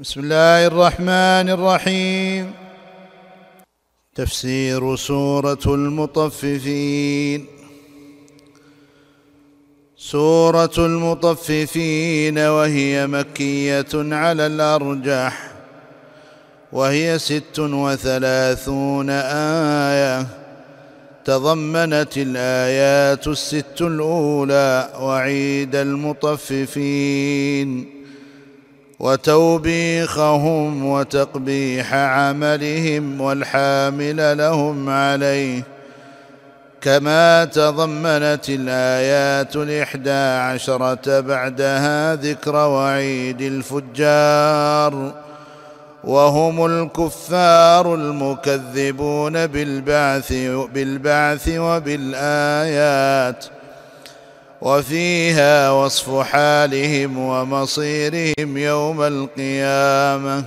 بسم الله الرحمن الرحيم. تفسير سورة المطففين. سورة المطففين وهي مكية على الأرجح وهي ست وثلاثون آية. تضمنت الآيات الست الأولى وعيد المطففين. وتوبيخهم وتقبيح عملهم والحامل لهم عليه. كما تضمنت الآيات الإحدى عشرة بعدها ذكر وعيد الفجار. وهم الكفار المكذبون بالبعث بالبعث وبالآيات. وفيها وصف حالهم ومصيرهم يوم القيامة.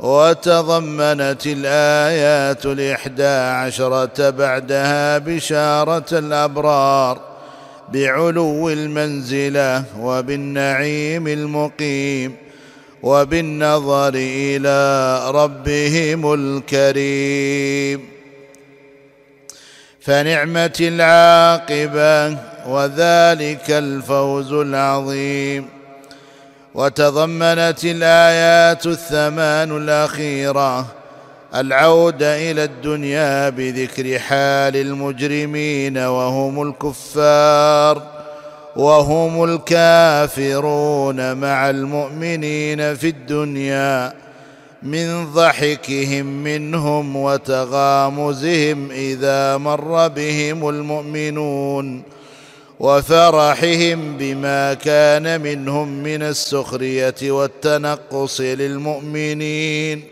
وتضمنت الآيات الإحدى عشرة بعدها بشارة الأبرار بعلو المنزلة وبالنعيم المقيم وبالنظر إلى ربهم الكريم. فنعمه العاقبة وذلك الفوز العظيم. وتضمنت الآيات الثمان الأخيرة العودة إلى الدنيا بذكر حال المجرمين وهم الكفار وهم الكافرون مع المؤمنين في الدنيا من ضحكهم منهم وتغامزهم إذا مر بهم المؤمنون. وفرحهم بما كان منهم من السخرية والتنقص للمؤمنين.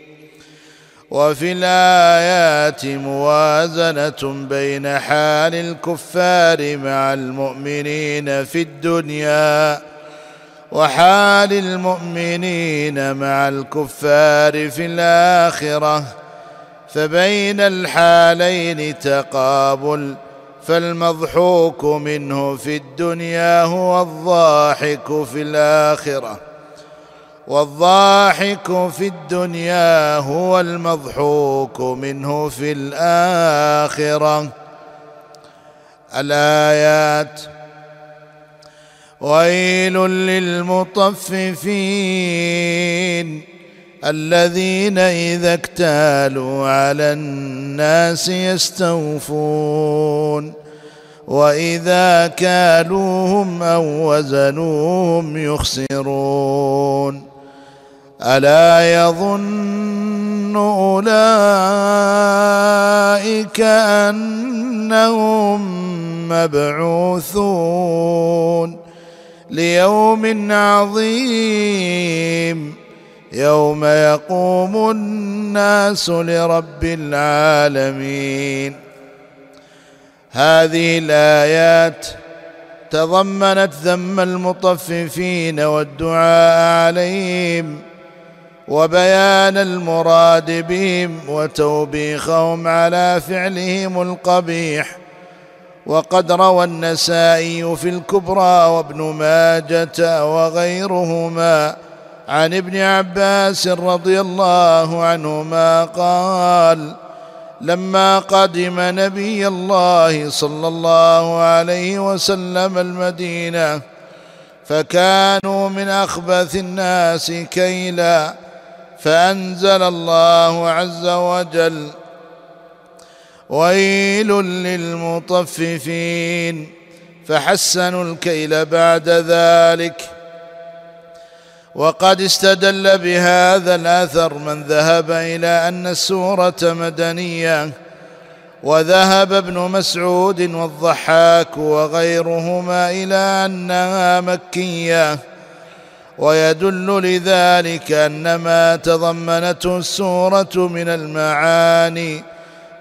وفي الآيات موازنة بين حال الكفار مع المؤمنين في الدنيا وحال المؤمنين مع الكفار في الآخرة. فبين الحالين تقابل فالمضحوك منه في الدنيا هو الضاحك في الآخرة. والضاحك في الدنيا هو المضحوك منه في الآخرة. الآيات ويل للمطففين. الذين إذا اكتالوا على الناس يستوفون وإذا كالوهم أو وزنوهم يخسرون ألا يظن أولئك أنهم مبعوثون ليوم عظيم يوم يقوم الناس لرب العالمين. هذه الآيات تضمنت ذم المطففين والدعاء عليهم وبيان المراد بهم وتوبيخهم على فعلهم القبيح. وقد روى النسائي في الكبرى وابن ماجة وغيرهما عن ابن عباس رضي الله عنهما قال لما قدم نبي الله صلى الله عليه وسلم المدينة فكانوا من أخبث الناس كيلا فأنزل الله عز وجل ويل للمطففين فحسنوا الكيل بعد ذلك. وقد استدل بهذا الأثر من ذهب إلى أن السورة مدنية وذهب ابن مسعود والضحاك وغيرهما إلى أنها مكية ويدل لذلك أن ما تضمنته السورة من المعاني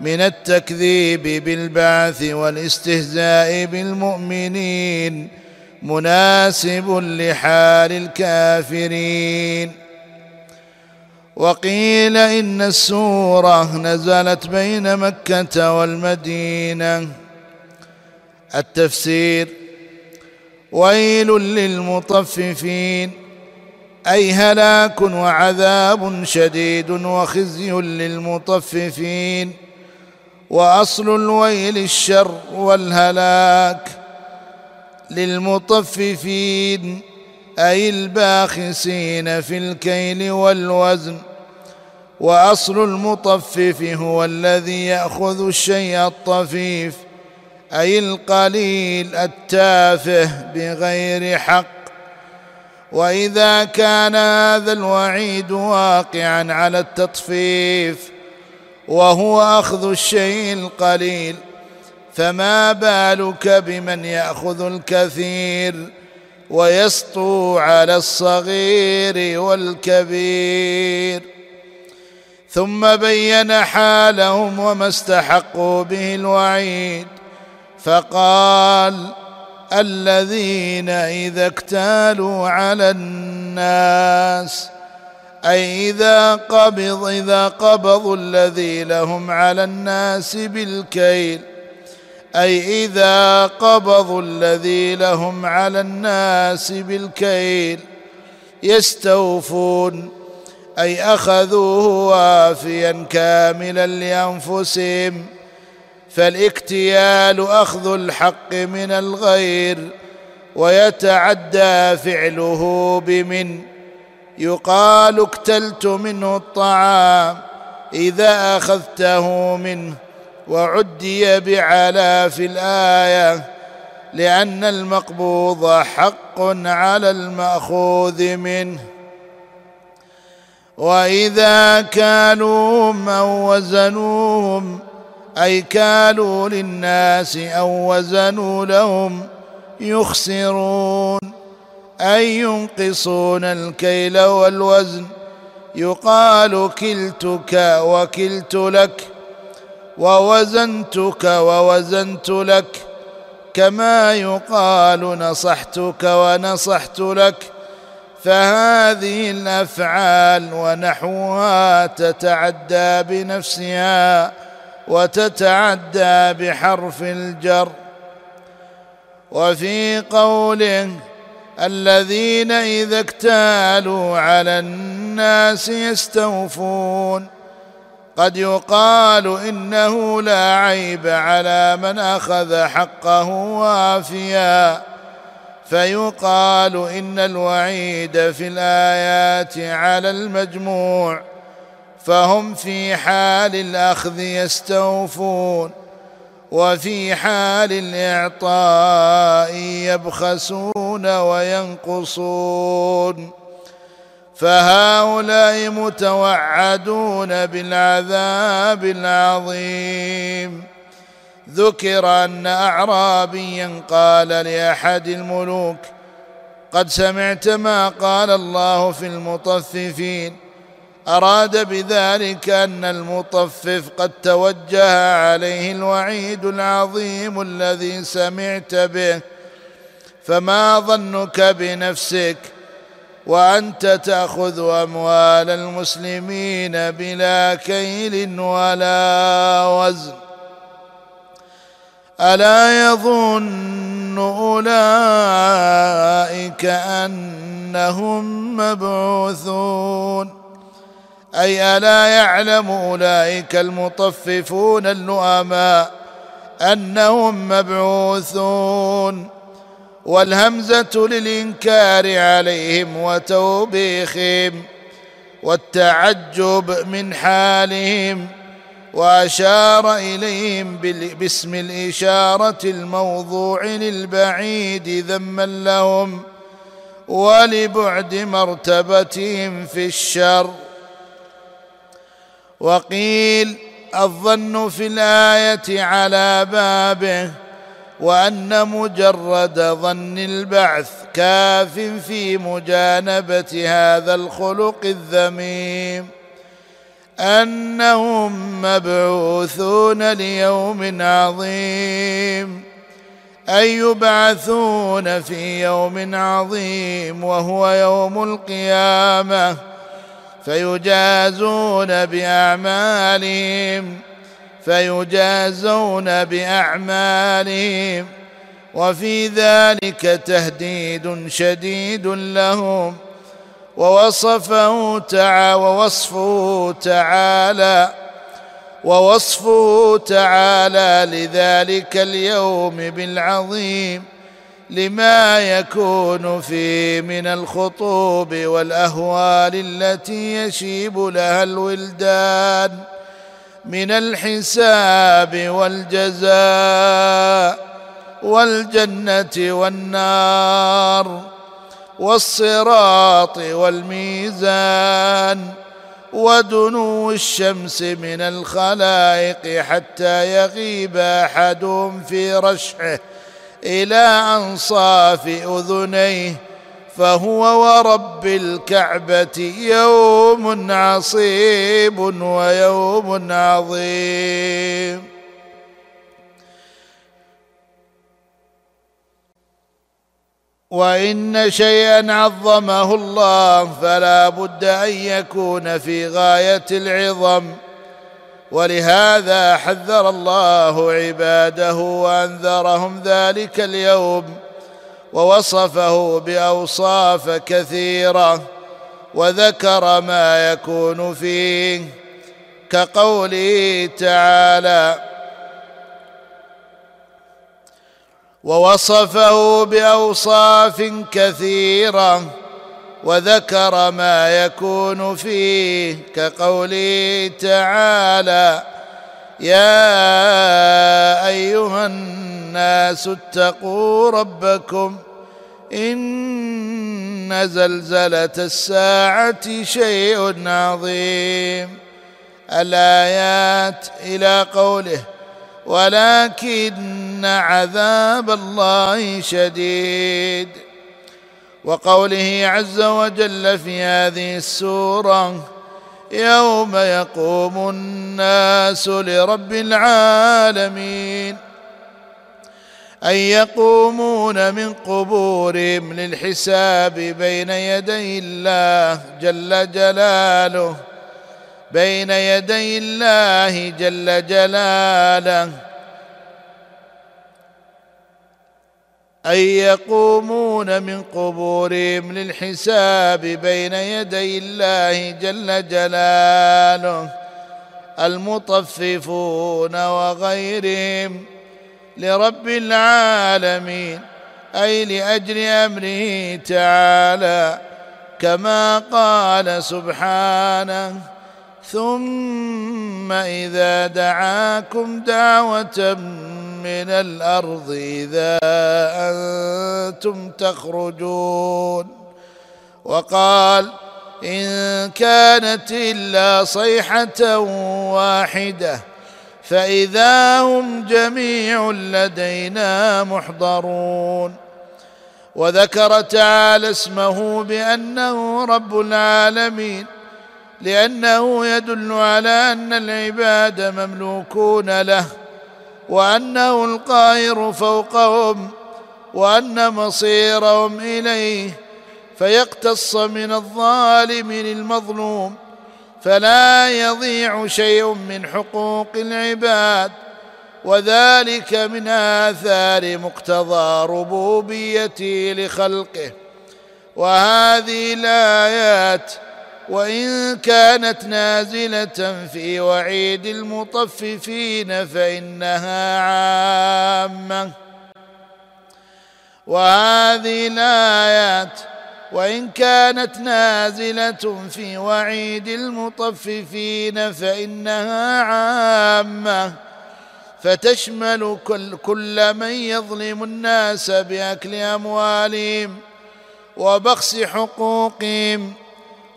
من التكذيب بالبعث والاستهزاء بالمؤمنين مناسب لحال الكافرين. وقيل إن السورة نزلت بين مكة والمدينة. التفسير ويل للمطففين أي هلاك وعذاب شديد وخزي للمطففين وأصل الويل الشر والهلاك. للمطففين أي الباخسين في الكيل والوزن. وأصل المطفف هو الذي يأخذ الشيء الطفيف أي القليل التافه بغير حق. وإذا كان هذا الوعيد واقعا على التطفيف وهو أخذ الشيء القليل فما بالك بمن يأخذ الكثير ويسطو على الصغير والكبير؟ ثم بين حالهم وما استحقوا به الوعيد فقال الذين إذا اكتالوا على الناس أي إذا قبض إذا قبضوا الذي لهم على الناس بالكيل أي إذا قبضوا الذي لهم على الناس بالكيل يستوفون أي أخذوه وافيا كاملا لأنفسهم فالاكتيال أخذ الحق من الغير ويتعدى فعله بمن يقال اكتلت منه الطعام إذا أخذته منه. وعدي بعلا في الآية لأن المقبوض حق على المأخوذ منه. وإذا كالوهم أو وزنوهم أي كالوا للناس أو وزنوا لهم يخسرون أي ينقصون الكيل والوزن يقال كلتك وكلت لك. ووزنتك ووزنت لك كما يقال نصحتك ونصحت لك. فهذه الأفعال ونحوها تتعدى بنفسها وتتعدى بحرف الجر. وفي قوله الذين إذا اكتالوا على الناس يستوفون. قد يقال إنه لا عيب على من أخذ حقه وافيا. فيقال إن الوعيد في الآيات على المجموع فهم في حال الأخذ يستوفون وفي حال الإعطاء يبخسون وينقصون. فهؤلاء متوعدون بالعذاب العظيم. ذكر أن اعرابيا قال لأحد الملوك قد سمعت ما قال الله في المطففين. أراد بذلك أن المطفف قد توجه عليه الوعيد العظيم الذي سمعت به. فما ظنك بنفسك وأنت تأخذ أموال المسلمين بلا كيل ولا وزن. ألا يظن أولئك أنهم مبعوثون؟ أي ألا يعلم أولئك المطففون اللؤماء أنهم مبعوثون؟ والهمزة للإنكار عليهم وتوبيخهم والتعجب من حالهم وأشار إليهم باسم الإشارة الموضوع للبعيد ذما لهم ولبعد مرتبتهم في الشر. وقيل الظن في الآية على بابه وأن مجرد ظن البعث كاف في مجانبة هذا الخلق الذميم. أنهم مبعوثون ليوم عظيم. أي يبعثون في يوم عظيم وهو يوم القيامة. فيجازون بأعمالهم. فيجازون بأعمالهم وفي ذلك تهديد شديد لهم ووصفه تعالى ووصفه تعالى ووصفه تعالى لذلك اليوم بالعظيم لما يكون فيه من الخطوب والأهوال التي يشيب لها الولدان. من الحساب والجزاء والجنة والنار والصراط والميزان ودنو الشمس من الخلائق حتى يغيب أحدهم في رشحه إلى أنصاف أذنيه فهو ورب الكعبة يوم عصيب ويوم عظيم. وإن شيئا عظمه الله فلا بد أن يكون في غاية العظم. ولهذا حذر الله عباده وأنذرهم ذلك اليوم. ووصفه بأوصاف كثيرة وذكر ما يكون فيه كقوله تعالى ووصفه بأوصاف كثيرة وذكر ما يكون فيه كقوله تعالى يا أيها الناس اتقوا ربكم إن زلزلة الساعة شيء عظيم. الآيات إلى قوله ولكن عذاب الله شديد. وقوله عز وجل في هذه السورة يوم يقوم الناس لرب العالمين أن يقومون من قبورهم للحساب بين يدي الله جل جلاله بين يدي الله جل جلاله. أن يقومون من قبورهم للحساب بين يدي الله جل جلاله المطففون وغيرهم لرب العالمين أي لأجل أمره تعالى كما قال سبحانه ثم إذا دعاكم دعوة من الأرض إذا أنتم تخرجون. وقال إن كانت إلا صيحة واحدة فإذا هم جميع لدينا محضرون. وذكر تعالى اسمه بأنه رب العالمين لأنه يدل على أن العباد مملوكون له. وانه القاهر فوقهم وأن مصيرهم إليه فيقتص من الظالم للمظلوم فلا يضيع شيء من حقوق العباد وذلك من آثار مقتضى ربوبيته لخلقه. وهذه الآيات وإن كانت نازلة في وعيد المطففين فإنها عامة. وهذه الآيات وإن كانت نازلة في وعيد المطففين فإنها عامة. فتشمل كل, كل من يظلم الناس بأكل أموالهم وبخس حقوقهم.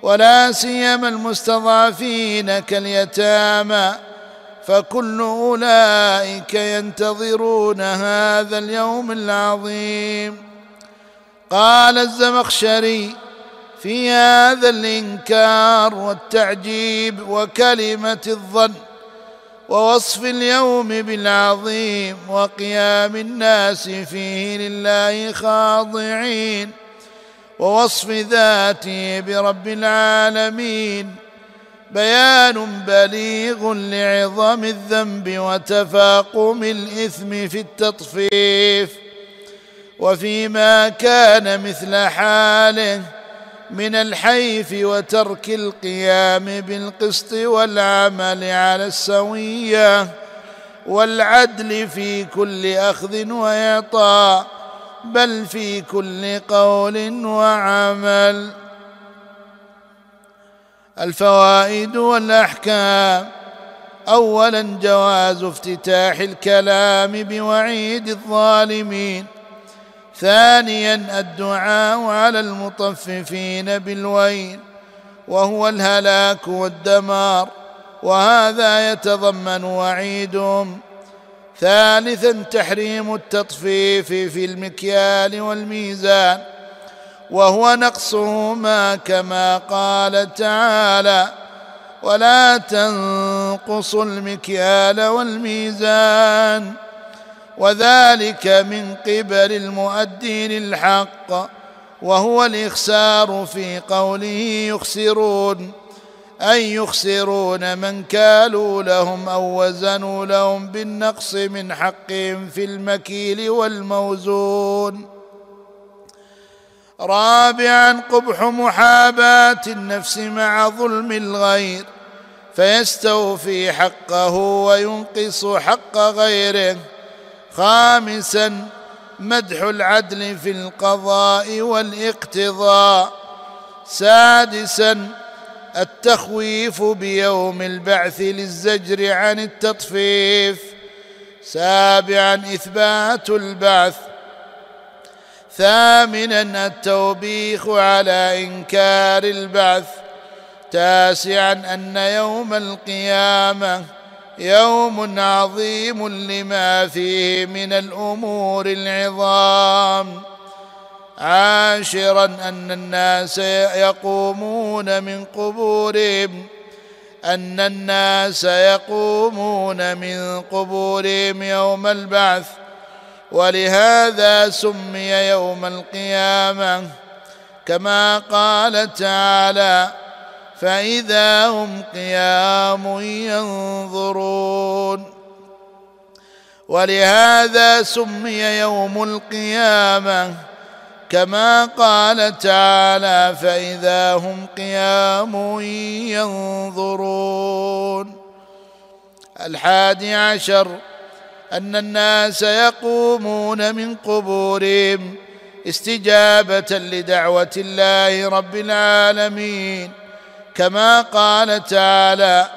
ولا سيما المستضعفين كاليتامى فكل أولئك ينتظرون هذا اليوم العظيم. قال الزمخشري في هذا الإنكار والتعجيب وكلمة الظن ووصف اليوم بالعظيم وقيام الناس فيه لله خاضعين ووصف ذاته برب العالمين. بيان بليغ لعظم الذنب وتفاقم الإثم في التطفيف. وفيما كان مثل حاله من الحيف وترك القيام بالقسط والعمل على السوية والعدل في كل أخذ وإعطاء. بل في كل قول وعمل. الفوائد والأحكام. اولا جواز افتتاح الكلام بوعيد الظالمين. ثانيا الدعاء على المطففين بالويل. وهو الهلاك والدمار. وهذا يتضمن وعيدهم. ثالثا تحريم التطفيف في المكيال والميزان وهو نقصهما كما قال تعالى ولا تنقصوا المكيال والميزان. وذلك من قبل المؤدين الحق وهو الإخسار في قوله يخسرون. اي يخسرون من كالوا لهم أو وزنوا لهم بالنقص من حقهم في المكيل والموزون. رابعا قبح محاباة النفس مع ظلم الغير فيستوفي حقه وينقص حق غيره. خامسا مدح العدل في القضاء والإقتضاء. سادسا التخويف بيوم البعث للزجر عن التطفيف. سابعا إثبات البعث. ثامنا التوبيخ على إنكار البعث. تاسعا أن يوم القيامة يوم عظيم لما فيه من الأمور العظام. عاشرا أن الناس يقومون من قبورهم أن الناس يقومون من قبورهم يوم البعث. ولهذا سمي يوم القيامة كما قال تعالى فإذا هم قيام ينظرون. ولهذا سمي يوم القيامة كما قال تعالى فإذا هم قيام ينظرون. الحادي عشر أن الناس يقومون من قبورهم استجابة لدعوة الله رب العالمين كما قال تعالى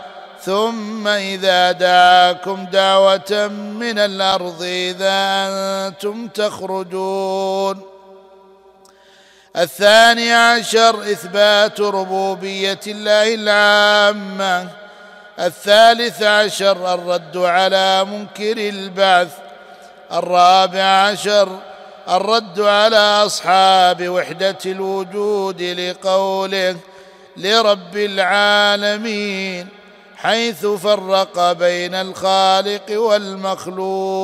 ثم إذا دعاكم دعوة من الأرض إذا أنتم تخرجون الثاني عشر إثبات ربوبية الله العامة. الثالث عشر الرد على منكر البعث. الرابع عشر الرد على أصحاب وحدة الوجود لقوله لرب العالمين حيث فرق بين الخالق والمخلوق.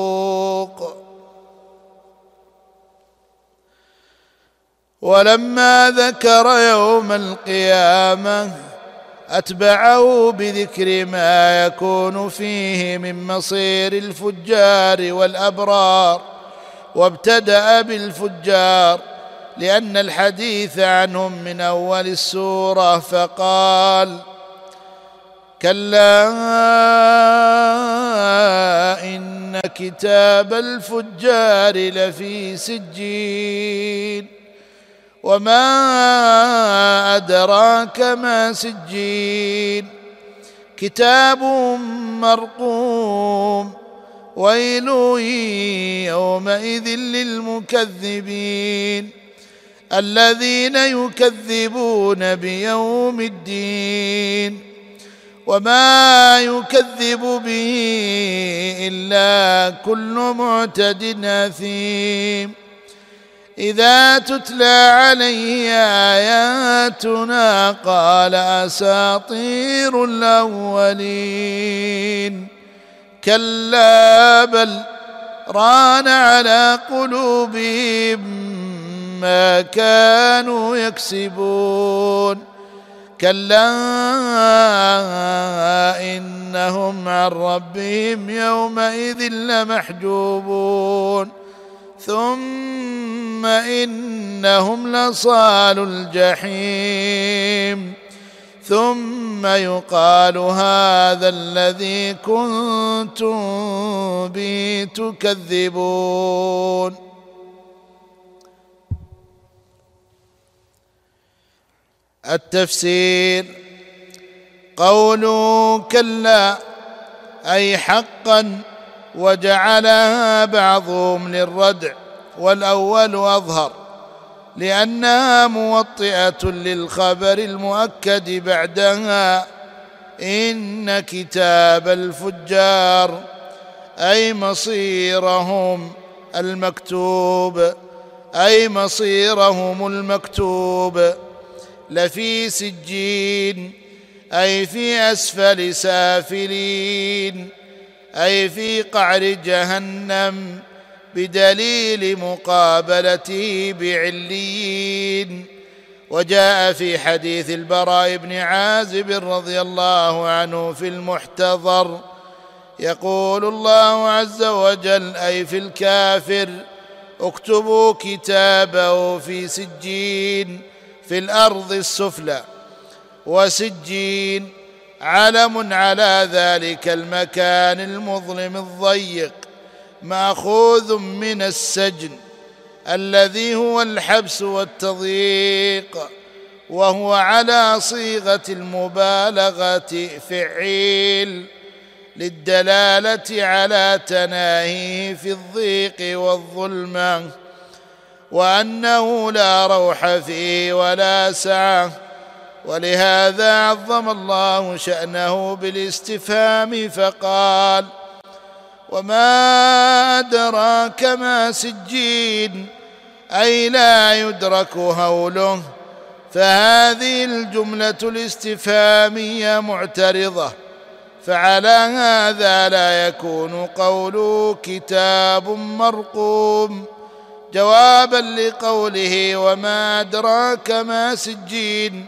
ولما ذكر يوم القيامة أتبعه بذكر ما يكون فيه من مصير الفجار والأبرار وابتدأ بالفجار لأن الحديث عنهم من أول السورة فقال كلا إن كتاب الفجار لفي سجين. وما ادراك ما سجين كتاب مرقوم ويل يومئذ للمكذبين الذين يكذبون بيوم الدين وما يكذب به الا كل معتد اثيم إذا تتلى عليه آياتنا قال أساطير الأولين. كلا بل ران على قلوبهم ما كانوا يكسبون. كلا إنهم عن ربهم يومئذ لمحجوبون. ثم إنهم لصال الجحيم. ثم يقال هذا الذي كنتم به تكذبون. التفسير قولوا كلا أي حقا وجعلها بعضهم للردع والأول أظهر لأنها موطئة للخبر المؤكد بعدها. إن كتاب الفجار أي مصيرهم المكتوب أي مصيرهم المكتوب. لفي سجين أي في أسفل سافلين. أي في قعر جهنم بدليل مقابلته بعليين. وجاء في حديث البراء بن عازب رضي الله عنه في المحتضر يقول الله عز وجل أي في الكافر اكتبوا كتابه في سجين في الأرض السفلى وسجين علم على ذلك المكان المظلم الضيق مأخوذ من السجن الذي هو الحبس والتضييق وهو على صيغة المبالغة فعيل للدلالة على تناهيه في الضيق والظلمه وأنه لا روح فيه ولا سعه ولهذا عظم الله شأنه بالاستفهام فقال وما أدراك ما سجين أي لا يدرك هوله فهذه الجملة الاستفهامية معترضة فعلى هذا لا يكون قوله كتاب مرقوم. جوابا لقوله وما أدراك ما سجين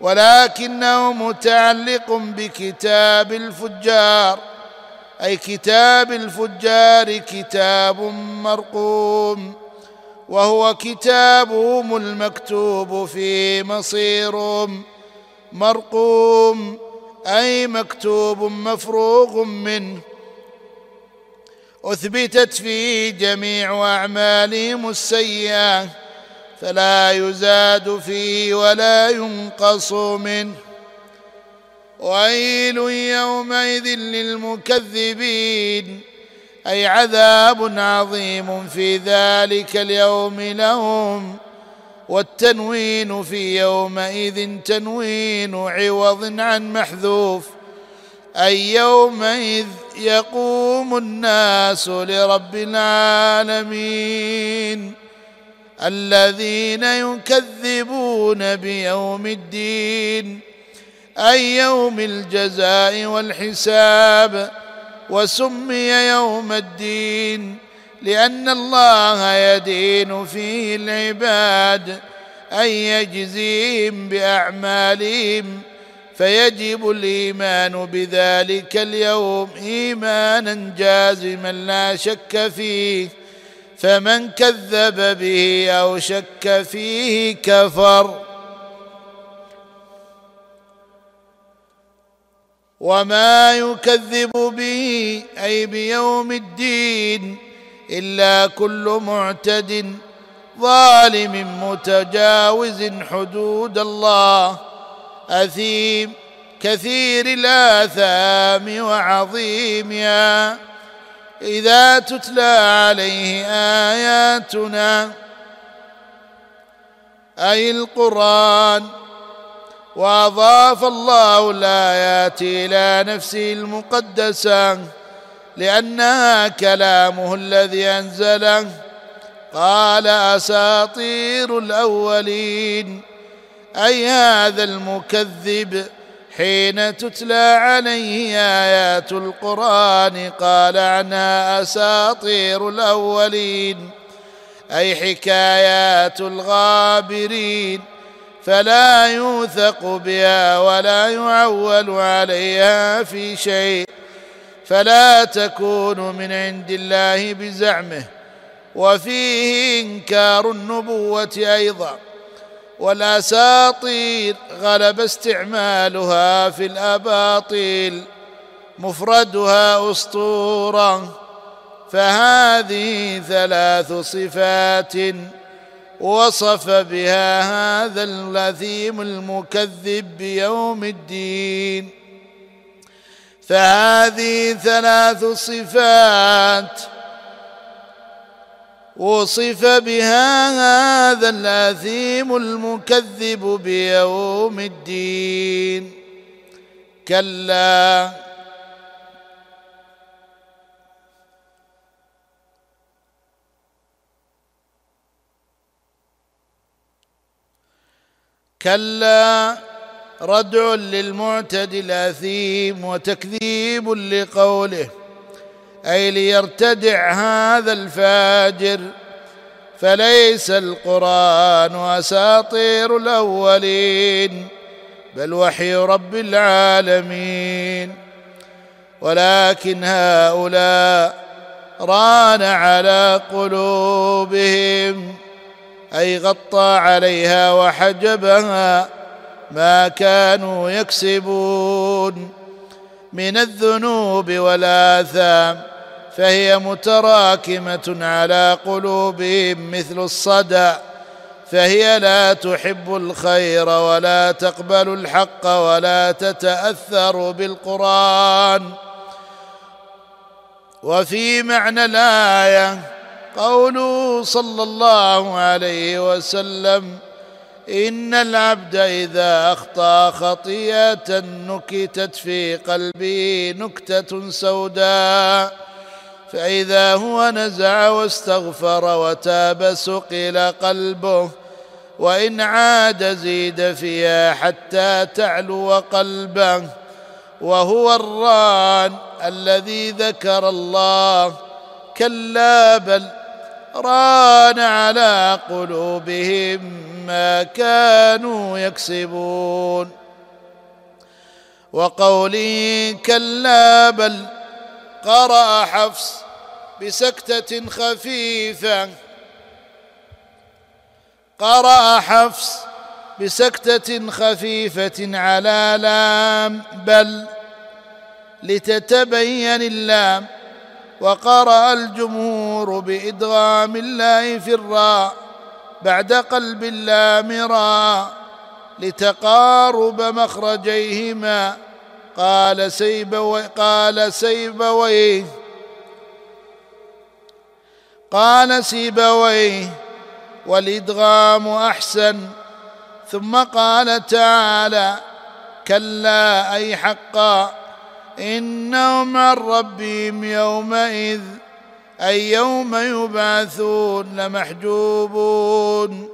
ولكنه متعلق بكتاب الفجار أي كتاب الفجار كتاب مرقوم وهو كتابهم المكتوب في مصيرهم مرقوم أي مكتوب مفروغ منه. أثبتت فيه جميع أعمالهم السيئة. فلا يزاد فيه ولا ينقص منه. ويل يومئذ للمكذبين. أي عذاب عظيم في ذلك اليوم لهم. والتنوين في يومئذ تنوين عوض عن محذوف. أي يومئذ يقوم الناس لرب العالمين. الذين يكذبون بيوم الدين أي يوم الجزاء والحساب وسمي يوم الدين لأن الله يدين فيه العباد اي يجزيهم بأعمالهم فيجب الإيمان بذلك اليوم إيمانا جازما لا شك فيه. فمن كذب به أو شك فيه كفر. وما يكذب به أي بيوم الدين إلا كل معتد ظالم متجاوز حدود الله. أثيم كثير الآثام وعظيمها إذا تتلى عليه آياتنا. أي القرآن. وأضاف الله الآيات إلى نفسه المقدسة لأنها كلامه الذي أنزله. قال أساطير الأولين أي هذا المكذب. حين تتلى عليه آيات القرآن قال عنها أساطير الأولين أي حكايات الغابرين فلا يوثق بها ولا يعول عليها في شيء فلا تكون من عند الله بزعمه وفيه إنكار النبوة أيضا. والاساطير غلب استعمالها في الأباطيل مفردها أسطورة. فهذه ثلاث صفات وصف بها هذا اللثيم المكذب بيوم الدين. فهذه ثلاث صفات وصف بها هذا الأثيم المكذب بيوم الدين. كلا. كلا. ردع للمعتد الأثيم وتكذيب لقوله. أي ليرتدع هذا الفاجر فليس القرآن أساطير الأولين بل وحي رب العالمين. ولكن هؤلاء ران على قلوبهم أي غطى عليها وحجبها ما كانوا يكسبون. من الذنوب والاثام فهي متراكمة على قلوبهم مثل الصدى فهي لا تحب الخير ولا تقبل الحق ولا تتأثر بالقرآن. وفي معنى الآية قوله صلى الله عليه وسلم إن العبد إذا أخطأ خطيئة نكتت في قلبه نكتة سوداء. فإذا هو نزع واستغفر وتاب سقل قلبه وإن عاد زيد فيها حتى تعلو قلبه. وهو الران الذي ذكر الله. كلا بل ران على قلوبهم ما كانوا يكسبون. وقوله كلا بل قرأ حفص بسكتة خفيفة. قرأ حفص بسكتة خفيفة على لام بل لتتبين اللام. وقرأ الجمهور بإدغام الله في الراء بعد قلب اللام راء لتقارب مخرجيهما. قال سيبوي قال سيبويه قال سيبويه والإدغام أحسن. ثم قال تعالى كلا أي حقا. إنهم عن ربهم يومئذ أي يوم يبعثون لمحجوبون.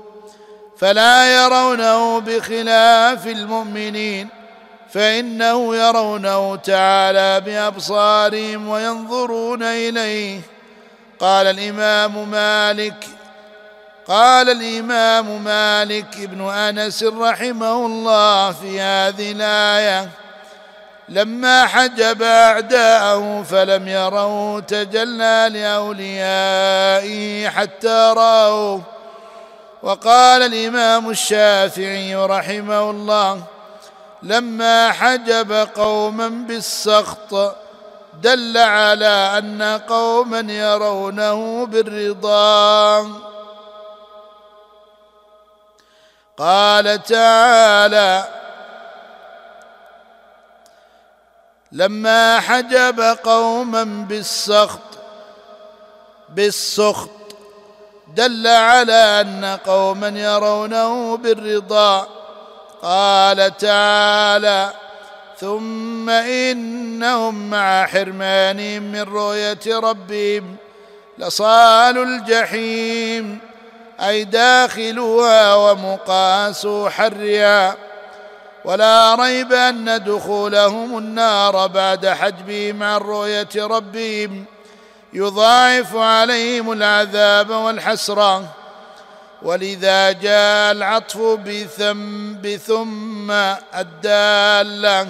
فلا يرونه بخلاف المؤمنين. فإنه يرونه تعالى بأبصارهم وينظرون إليه. قال الإمام مالك قال الإمام مالك ابن أنس رحمه الله في هذه الآية لما حجب أعداءه فلم يروا تجلى لأوليائه حتى رأوه. وقال الإمام الشافعي رحمه الله لما حجب قوما بالسخط دل على أن قوما يرونه بالرضا. قال تعالى لما حجب قوما بالسخط بالسخط دل على أن قوما يرونه بالرضا. قال تعالى ثم إنهم مع حرمانهم من رؤية ربهم لصال الجحيم أي داخلها ومقاسو حرها. ولا ريب أن دخولهم النار بعد حجبهم عن رؤية ربهم يضاعف عليهم العذاب والحسرة. ولذا جاء العطف بثم بثم الدالة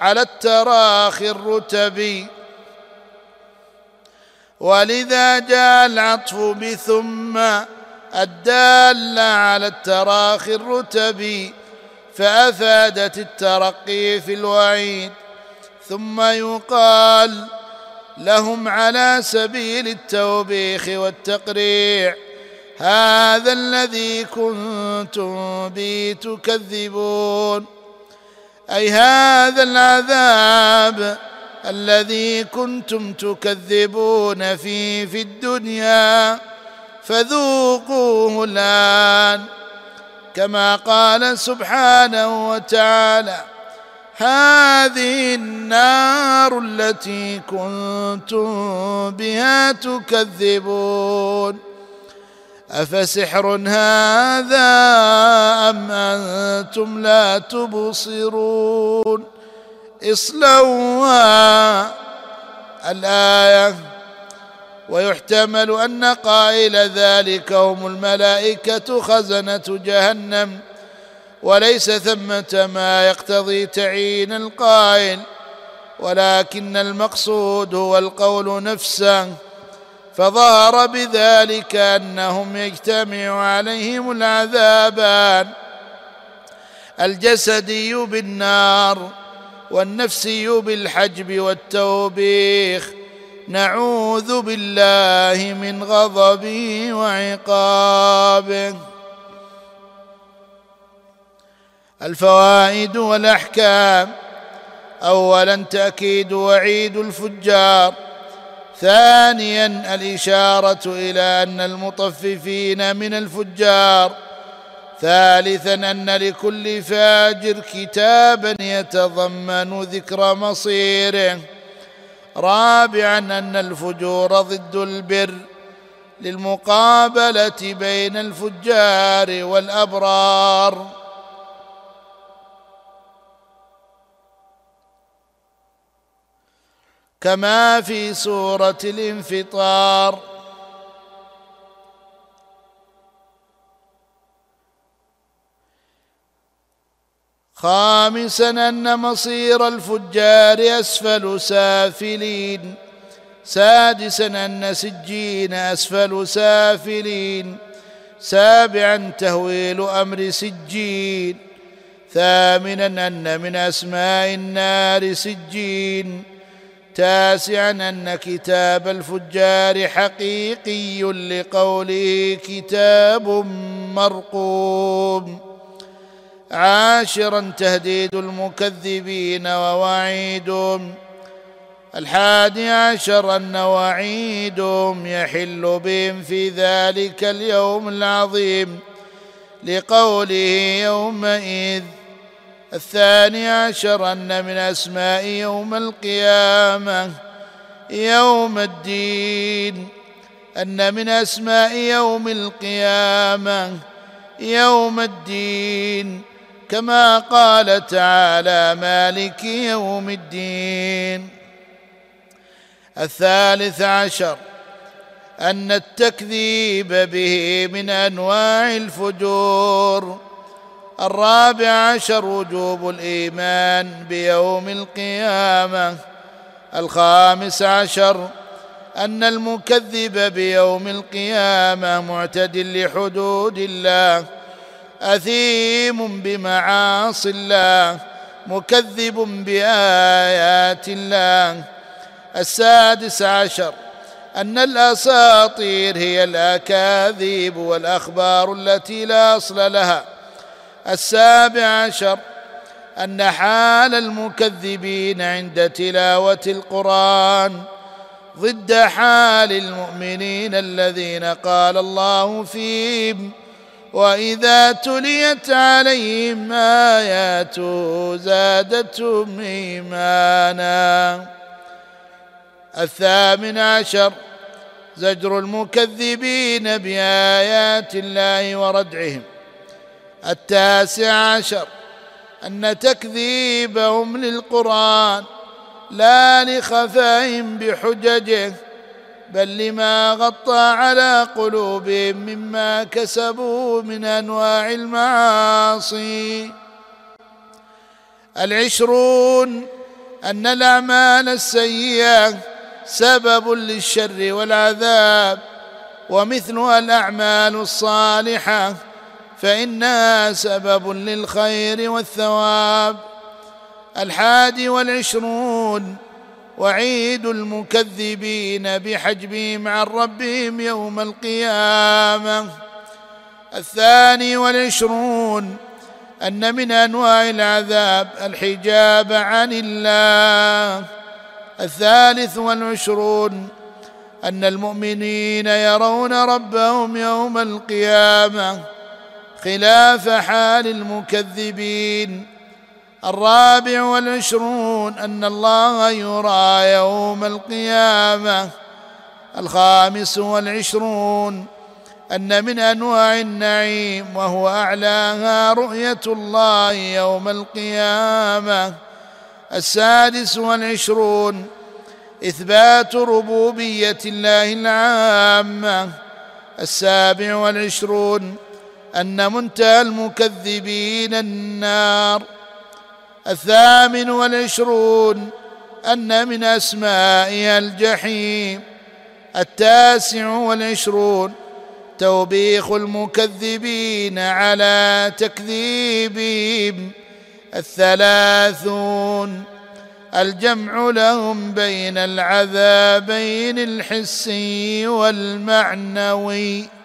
على التراخي الرتبي ولذا جاء العطف بثم الدالة على التراخي الرتبي فأفادت الترقي في الوعيد. ثم يقال لهم على سبيل التوبيخ والتقريع. هذا الذي كنتم به تكذبون. أي هذا العذاب الذي كنتم تكذبون فيه في الدنيا. فذوقوه الآن. كما قال سبحانه وتعالى هذه النار التي كنتم بها تكذبون. أفسحر هذا أم أنتم لا تبصرون؟ اصلوها الآية. ويحتمل أن قائل ذلك هم الملائكة خزنة جهنم وليس ثمة ما يقتضي تعيين القائل ولكن المقصود هو القول نفسه. فظهر بذلك أنهم يجتمع عليهم العذابان. الجسدي بالنار والنفسي بالحجب والتوبيخ. نعوذ بالله من غضبه وعقابه. الفوائد والأحكام. اولا تأكيد وعيد الفجار. ثانيا الإشارة إلى أن المطففين من الفجار ثالثا أن لكل فاجر كتابا يتضمن ذكر مصيره رابعا أن الفجور ضد البر للمقابلة بين الفجار والأبرار. كما في سورة الانفطار. خامسا أن مصير الفجار أسفل سافلين. سادسا أن سجين أسفل سافلين. سابعا تهويل أمر سجين. ثامنا أن من أسماء النار سجين. تاسعا أن كتاب الفجار حقيقي لقوله كتاب مرقوم. عاشرا تهديد المكذبين ووعيدهم. الحادي عشر أن وعيدهم يحل بهم في ذلك اليوم العظيم لقوله يومئذ الثاني عشر أن من أسماء يوم القيامة يوم الدين. أن من أسماء يوم القيامة يوم الدين. كما قال تعالى مالك يوم الدين. الثالث عشر أن التكذيب به من أنواع الفجور. الرابع عشر وجوب الإيمان بيوم القيامة. الخامس عشر أن المكذب بيوم القيامة معتد لحدود الله أثيم بمعاصي الله مكذب بآيات الله. السادس عشر أن الأساطير هي الأكاذيب والأخبار التي لا أصل لها. السابع عشر أن حال المكذبين عند تلاوة القرآن ضد حال المؤمنين الذين قال الله فيهم وإذا تليت عليهم اياته زادتهم إيمانا. الثامن عشر زجر المكذبين بآيات الله وردعهم. التاسع عشر أن تكذيبهم للقرآن لا لخفائهم بحججه بل لما غطى على قلوبهم مما كسبوا من أنواع المعاصي. العشرون أن الأعمال السيئة سبب للشر والعذاب ومثلها الأعمال الصالحة فإنها سبب للخير والثواب. الحادي والعشرون وعيد المكذبين بحجبهم عن ربهم يوم القيامة. الثاني والعشرون أن من أنواع العذاب الحجاب عن الله. الثالث والعشرون أن المؤمنين يرون ربهم يوم القيامة. خلاف حال المكذبين. الرابع والعشرون أن الله يرى يوم القيامة. الخامس والعشرون أن من أنواع النعيم وهو أعلاها رؤية الله يوم القيامة. السادس والعشرون إثبات ربوبية الله العامة. السابع والعشرون أن منتهى المكذبين النار. الثامن والعشرون أن من أسمائها الجحيم. التاسع والعشرون توبيخ المكذبين على تكذيبهم. الثلاثون الجمع لهم بين العذابين الحسي والمعنوي.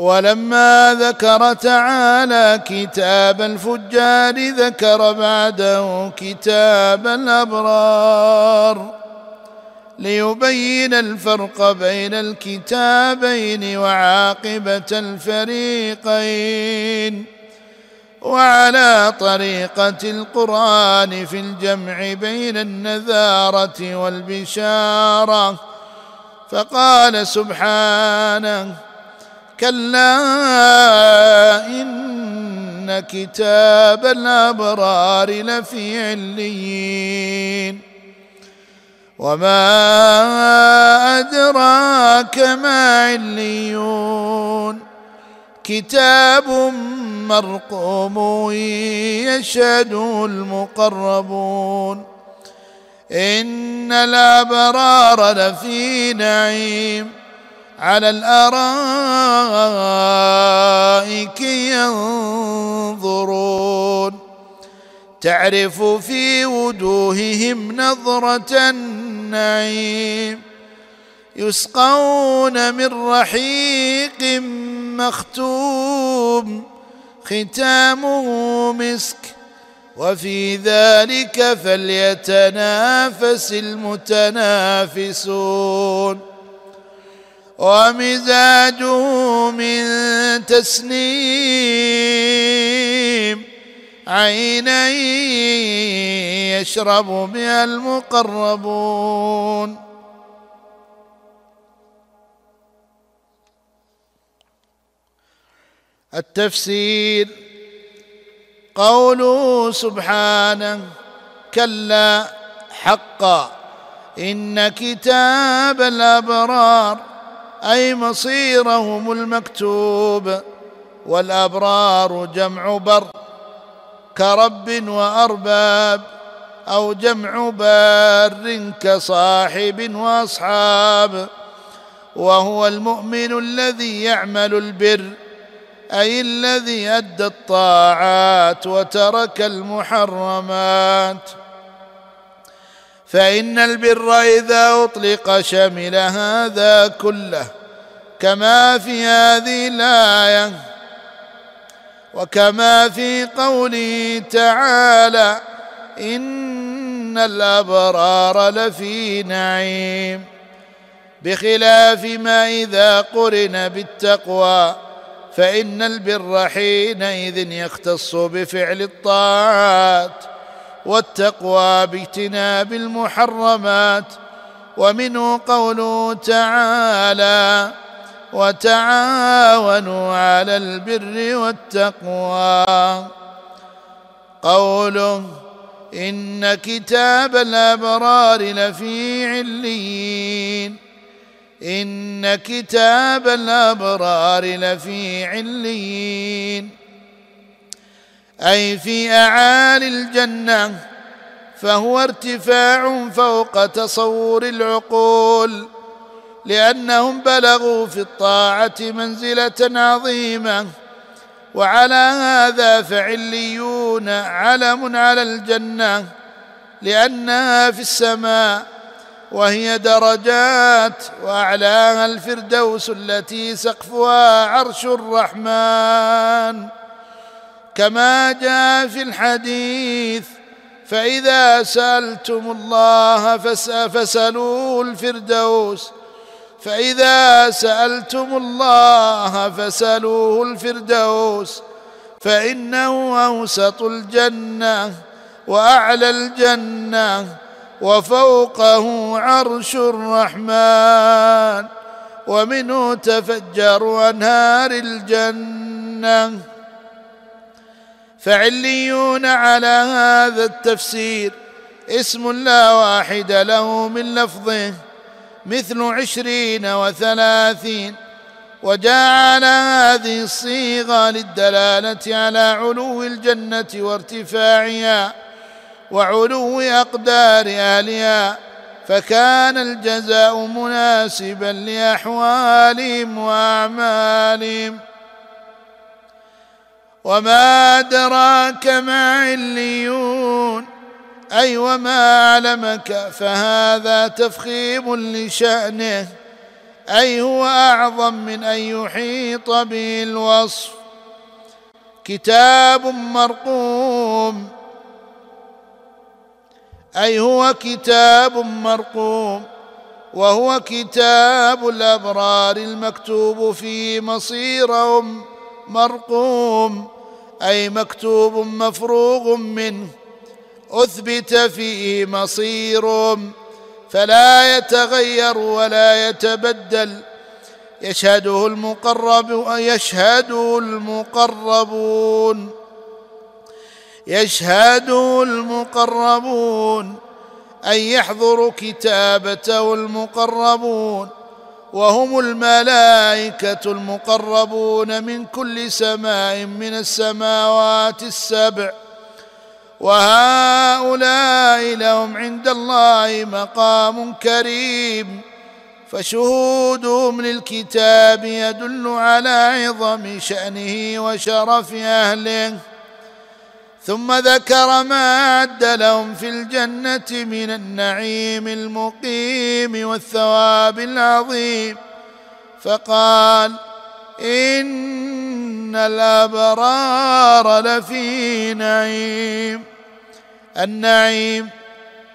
ولما ذكر تعالى كتاب الفجار ذكر بعده كتاب الأبرار ليبين الفرق بين الكتابين وعاقبة الفريقين وعلى طريقة القرآن في الجمع بين النذارة والبشارة فقال سبحانه كلا إن كتاب الأبرار لفي عليين. وما أدراك ما عليون. كتاب مرقوم يشهده المقربون. إن الأبرار لفي نعيم. على الأرائك ينظرون. تعرف في وجوههم نظرة النعيم. يسقون من رحيق مختوم. ختامه مسك. وفي ذلك فليتنافس المتنافسون. ومزاجه من تسنيم. عينا يشرب بها المقربون. التفسير قوله سبحانه كلا حقا إن كتاب الأبرار أي مصيرهم المكتوب والأبرار جمع بر كرب وأرباب أو جمع بار كصاحب وأصحاب وهو المؤمن الذي يعمل البر أي الذي أدى الطاعات وترك المحرمات فإن البر إذا أطلق شمل هذا كله كما في هذه الآية وكما في قوله تعالى إن الأبرار لفي نعيم بخلاف ما إذا قرن بالتقوى فإن البر حينئذ يختص بفعل الطاعات والتقوى باجتناب المحرمات. ومنه قوله تعالى وتعاونوا على البر والتقوى. قوله إن كتاب الأبرار لفي عليين. إن كتاب الأبرار لفي عليين. أي في أعالي الجنة فهو ارتفاع فوق تصور العقول لأنهم بلغوا في الطاعة منزلة عظيمة. وعلى هذا فعليون علم على الجنة لأنها في السماء وهي درجات وأعلاها الفردوس التي سقفها عرش الرحمن. كما جاء في الحديث فإذا سألتم الله فاسالوه الفردوس فإذا سألتم الله فاسالوه الفردوس فإنه أوسط الجنة وأعلى الجنة وفوقه عرش الرحمن ومنه تفجر أنهار الجنة. فعليون على هذا التفسير. اسم لا واحد له من لفظه مثل عشرين وثلاثين. وجاء على هذه الصيغة للدلالة على علو الجنة وارتفاعها وعلو أقدار أهلها. فكان الجزاء مناسبا لأحوالهم وأعمالهم. وما أدراك ما عليون. أي وما علمك فهذا تفخيم لشأنه. أي هو أعظم من أن يحيط به الوصف كتاب مرقوم. أي هو كتاب مرقوم. وهو كتاب الأبرار المكتوب فيه مصيرهم مرقوم. أي مكتوب مفروغ منه أثبت فيه مصيرهم. فلا يتغير ولا يتبدل. يشهده المقرب يشهده المقربون. يشهده المقربون أي يحضر كتابته المقربون. وهم الملائكة المقربون من كل سماء من السماوات السبع. وهؤلاء لهم عند الله مقام كريم. فشهودهم للكتاب يدل على عظم شأنه وشرف أهله. ثم ذكر ما اعد لهم في الجنة من النعيم المقيم والثواب العظيم. فقال إن الأبرار لفي نعيم. النعيم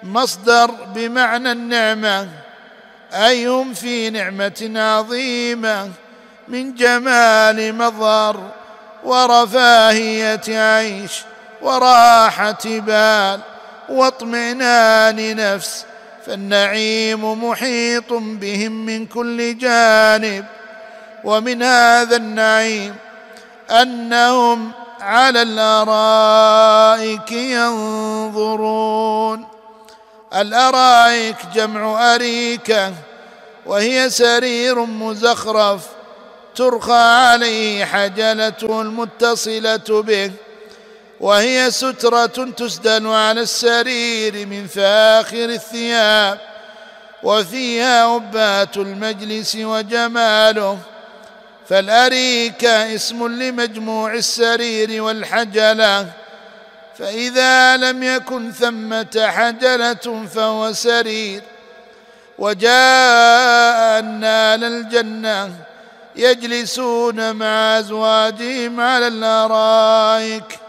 مصدر بمعنى النعمة أي هم في نعمة عظيمة من جمال مظهر ورفاهية عيش. وراحه بال واطمئنان نفس فالنعيم محيط بهم من كل جانب. ومن هذا النعيم أنهم على الأرائك ينظرون. الأرائك جمع أريكة وهي سرير مزخرف ترخى عليه حجلته المتصله به. وهي سترة تسدل على السرير من فاخر الثياب وفيها أبات المجلس وجماله. فالأريكة اسم لمجموع السرير والحجلة. فإذا لم يكن ثمة حجلة فهو سرير. وجاء أن أهل الجنة يجلسون مع أزواجهم على الأرائك.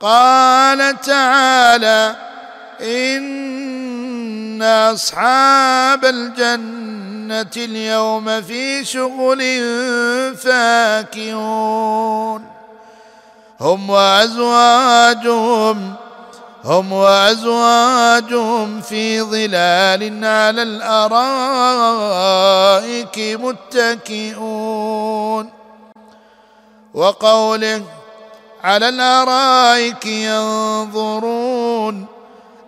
قال تعالى إن أصحاب الجنة اليوم في شغل فاكهون. هم وأزواجهم هم وأزواجهم في ظلال على الأرائك متكئون. وقوله على الأرائك ينظرون.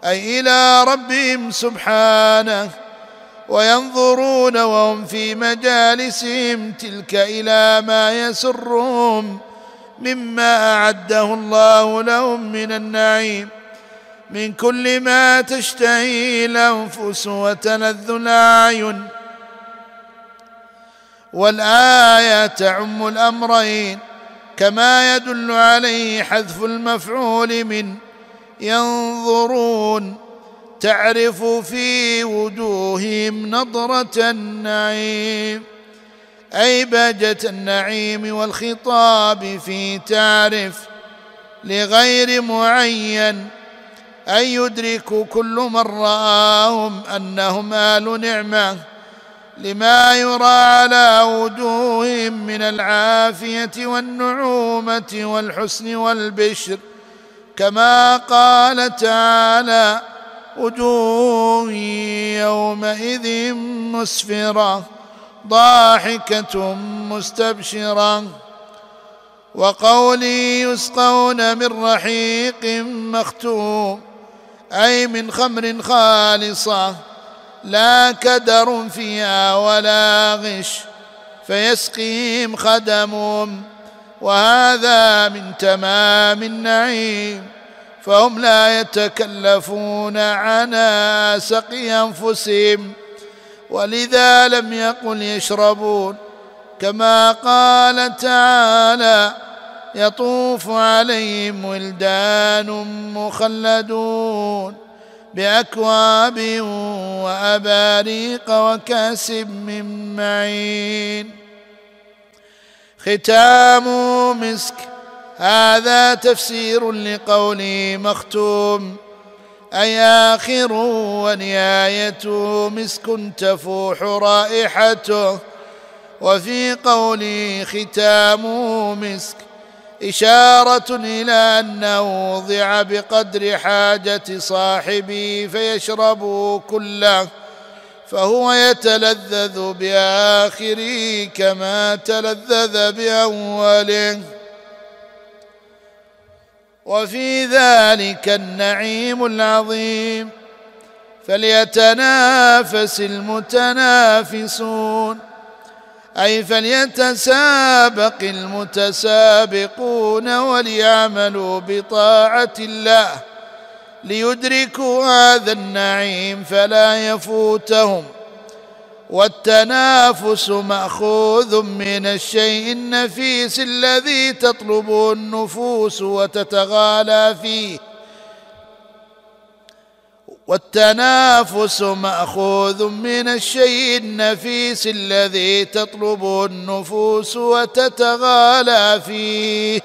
أي إلى ربهم سبحانه. وينظرون وهم في مجالسهم. تلك إلى ما يسرهم مما أعده الله لهم من النعيم. من كل ما تشتهي الأنفس وتلذ الأعين. والآية تعم الأمرين. كما يدل عليه حذف المفعول من ينظرون. تعرف في وجوههم نضرة النعيم اي بهجه النعيم والخطاب في تعرف لغير معين أن يدرك كل من رآهم أنهم آل نعمة. لما يرى على وجوههم من العافية والنعومة والحسن والبشر كما قال تعالى وجوه يومئذ مسفرة ضاحكة مستبشرة. وقولي يسقون من رحيق مختوم أي من خمر خالصة. لا كدر فيها ولا غش فيسقيهم خدمهم وهذا من تمام النعيم. فهم لا يتكلفون عن سقي أنفسهم ولذا لم يقل يشربون. كما قال تعالى يطوف عليهم ولدان مخلدون. بأكواب وأباريق وكأس من معين. ختام مسك. هذا تفسير لقوله مختوم. اي اخر ونهاية مسك تفوح رائحته. وفي قوله ختام مسك. إشارة إلى انه وضع بقدر حاجة صاحبه فيشرب كله فهو يتلذذ بآخره كما تلذذ بأوله. وفي ذلك النعيم العظيم فليتنافس المتنافسون. أي فليتسابق المتسابقون وليعملوا بطاعة الله ليدركوا هذا النعيم فلا يفوتهم والتنافس مأخوذ من الشيء النفيس الذي تطلبه النفوس وتتغالى فيه والتنافس مأخوذ من الشيء النفيس الذي تطلبه النفوس وتتغالى فيه.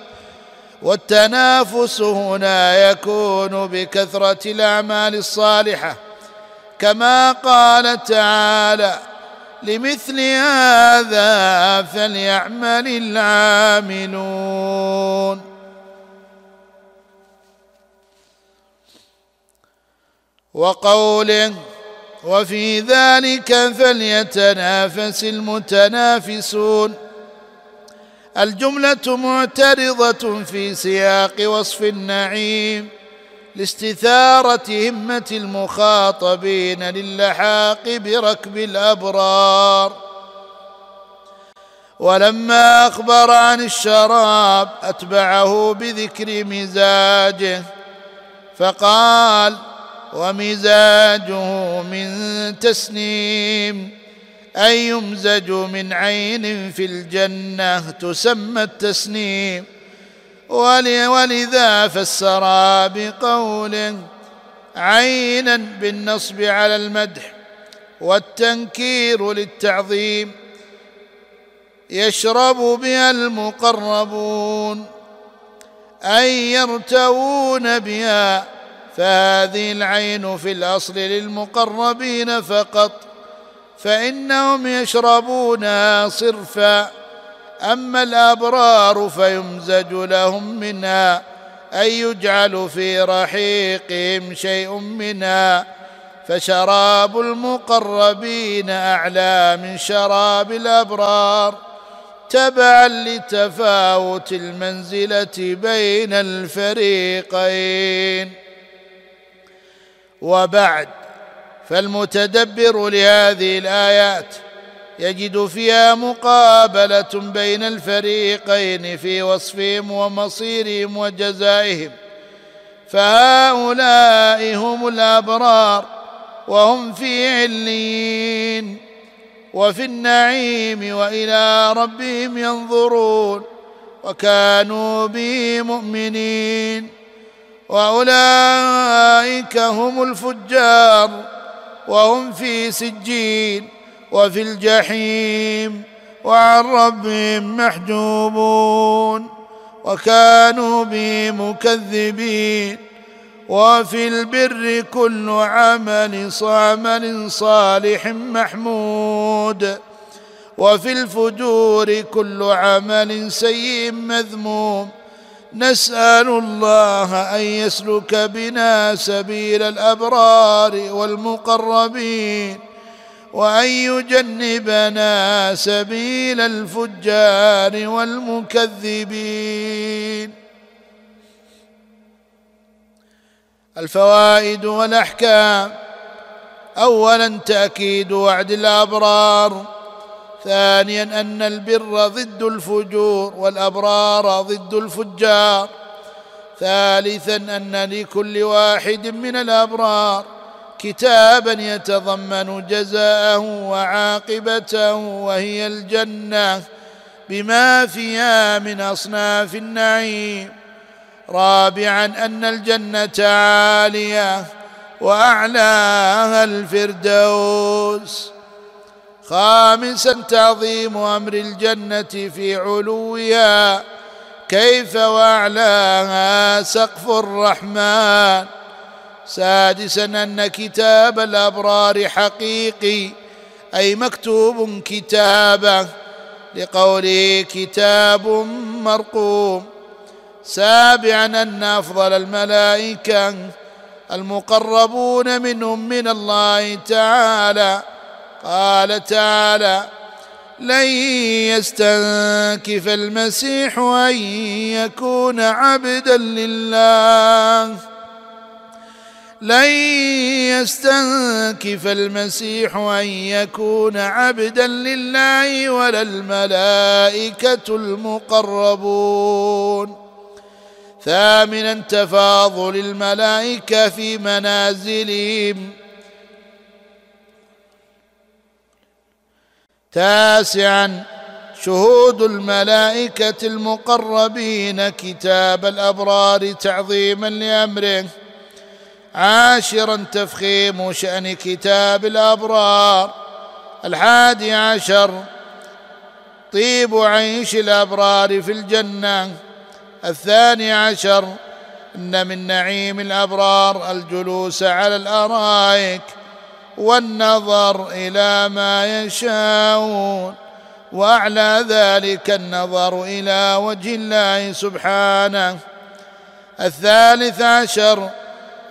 والتنافس هنا يكون بكثرة الأعمال الصالحة. كما قال تعالى لمثل هذا فليعمل العاملون. وقوله وفي ذلك فليتنافس المتنافسون. الجملة معترضة في سياق وصف النعيم لاستثارة همة المخاطبين للحاق بركب الأبرار. ولما أخبر عن الشراب أتبعه بذكر مزاجه فقال ومزاجه من تسنيم أي يمزج من عين في الجنة تسمى التسنيم. ولذا فسرا بقوله عينا بالنصب على المدح والتنكير للتعظيم يشرب بها المقربون أي يرتوون بها فهذه العين في الأصل للمقربين فقط فإنهم يشربونها صرفا أما الأبرار فيمزج لهم منها أي يجعل في رحيقهم شيء منها فشراب المقربين أعلى من شراب الأبرار تبعا لتفاوت المنزلة بين الفريقين. وبعد فالمتدبر لهذه الآيات يجد فيها مقابلة بين الفريقين في وصفهم ومصيرهم وجزائهم فهؤلاء هم الأبرار وهم في علين وفي النعيم وإلى ربهم ينظرون وكانوا به مؤمنين. وأولئك هم الفجار وهم في سجين وفي الجحيم وعن ربهم محجوبون وكانوا به مكذبين وفي البر كل عمل عمل صالح محمود وفي الفجور كل عمل سيء مذموم نسأل الله أن يسلك بنا سبيل الأبرار والمقربين وأن يجنبنا سبيل الفجار والمكذبين. الفوائد والأحكام. اولا تأكيد وعد الأبرار. ثانيا أن البر ضد الفجور والأبرار ضد الفجار. ثالثا أن لكل واحد من الأبرار كتابا يتضمن جزاءه وعاقبته وهي الجنة بما فيها من أصناف النعيم. رابعا أن الجنة عالية وأعلاها الفردوس. خامسا تعظيم أمر الجنة في علوها. كيف وأعلاها سقف الرحمن. سادسا أن كتاب الأبرار حقيقي أي مكتوب كتابه. لقوله كتاب مرقوم. سابعا أن أفضل الملائكة المقربون منهم من الله تعالى. قال تعالى لن يستنكف المسيح أن يكون عبدا لله. لن يستنكف المسيح أن يكون عبدا لله ولا الملائكة المقربون. ثامنا تفاضل الملائكة في منازلهم. تاسعا شهود الملائكة المقربين كتاب الأبرار تعظيما لأمره. عاشرا تفخيم شأن كتاب الأبرار. الحادي عشر طيب عيش الأبرار في الجنة. الثاني عشر إن من نعيم الأبرار الجلوس على الأرائك. والنظر إلى ما يشاءون وأعلى ذلك النظر إلى وجه الله سبحانه. الثالث عشر